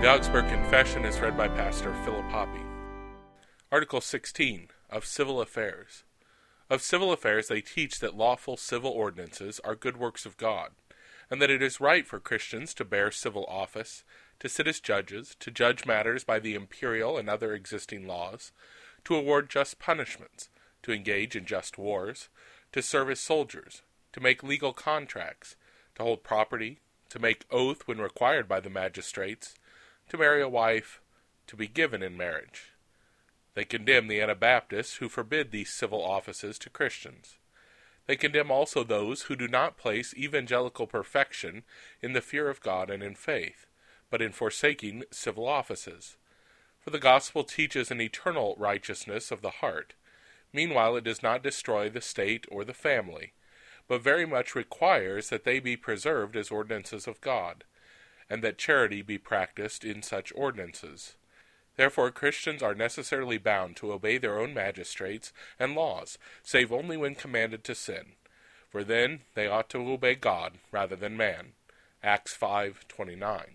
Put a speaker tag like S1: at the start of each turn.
S1: The Augsburg Confession is read by Pastor Philip Hoppe. Article 16 of Civil Affairs. Of civil affairs, they teach that lawful civil ordinances are good works of God, and that it is right for Christians to bear civil office, to sit as judges, to judge matters by the imperial and other existing laws, to award just punishments, to engage in just wars, to serve as soldiers, to make legal contracts, to hold property, to make oath when required by the magistrates, to marry a wife, to be given in marriage. They condemn the Anabaptists who forbid these civil offices to Christians. They condemn also those who do not place evangelical perfection in the fear of God and in faith, but in forsaking civil offices. For the gospel teaches an eternal righteousness of the heart. Meanwhile, it does not destroy the state or the family, but very much requires that they be preserved as ordinances of God and that charity be practiced in such ordinances. Therefore, Christians are necessarily bound to obey their own magistrates and laws, save only when commanded to sin, for then they ought to obey God rather than man. Acts 5:29.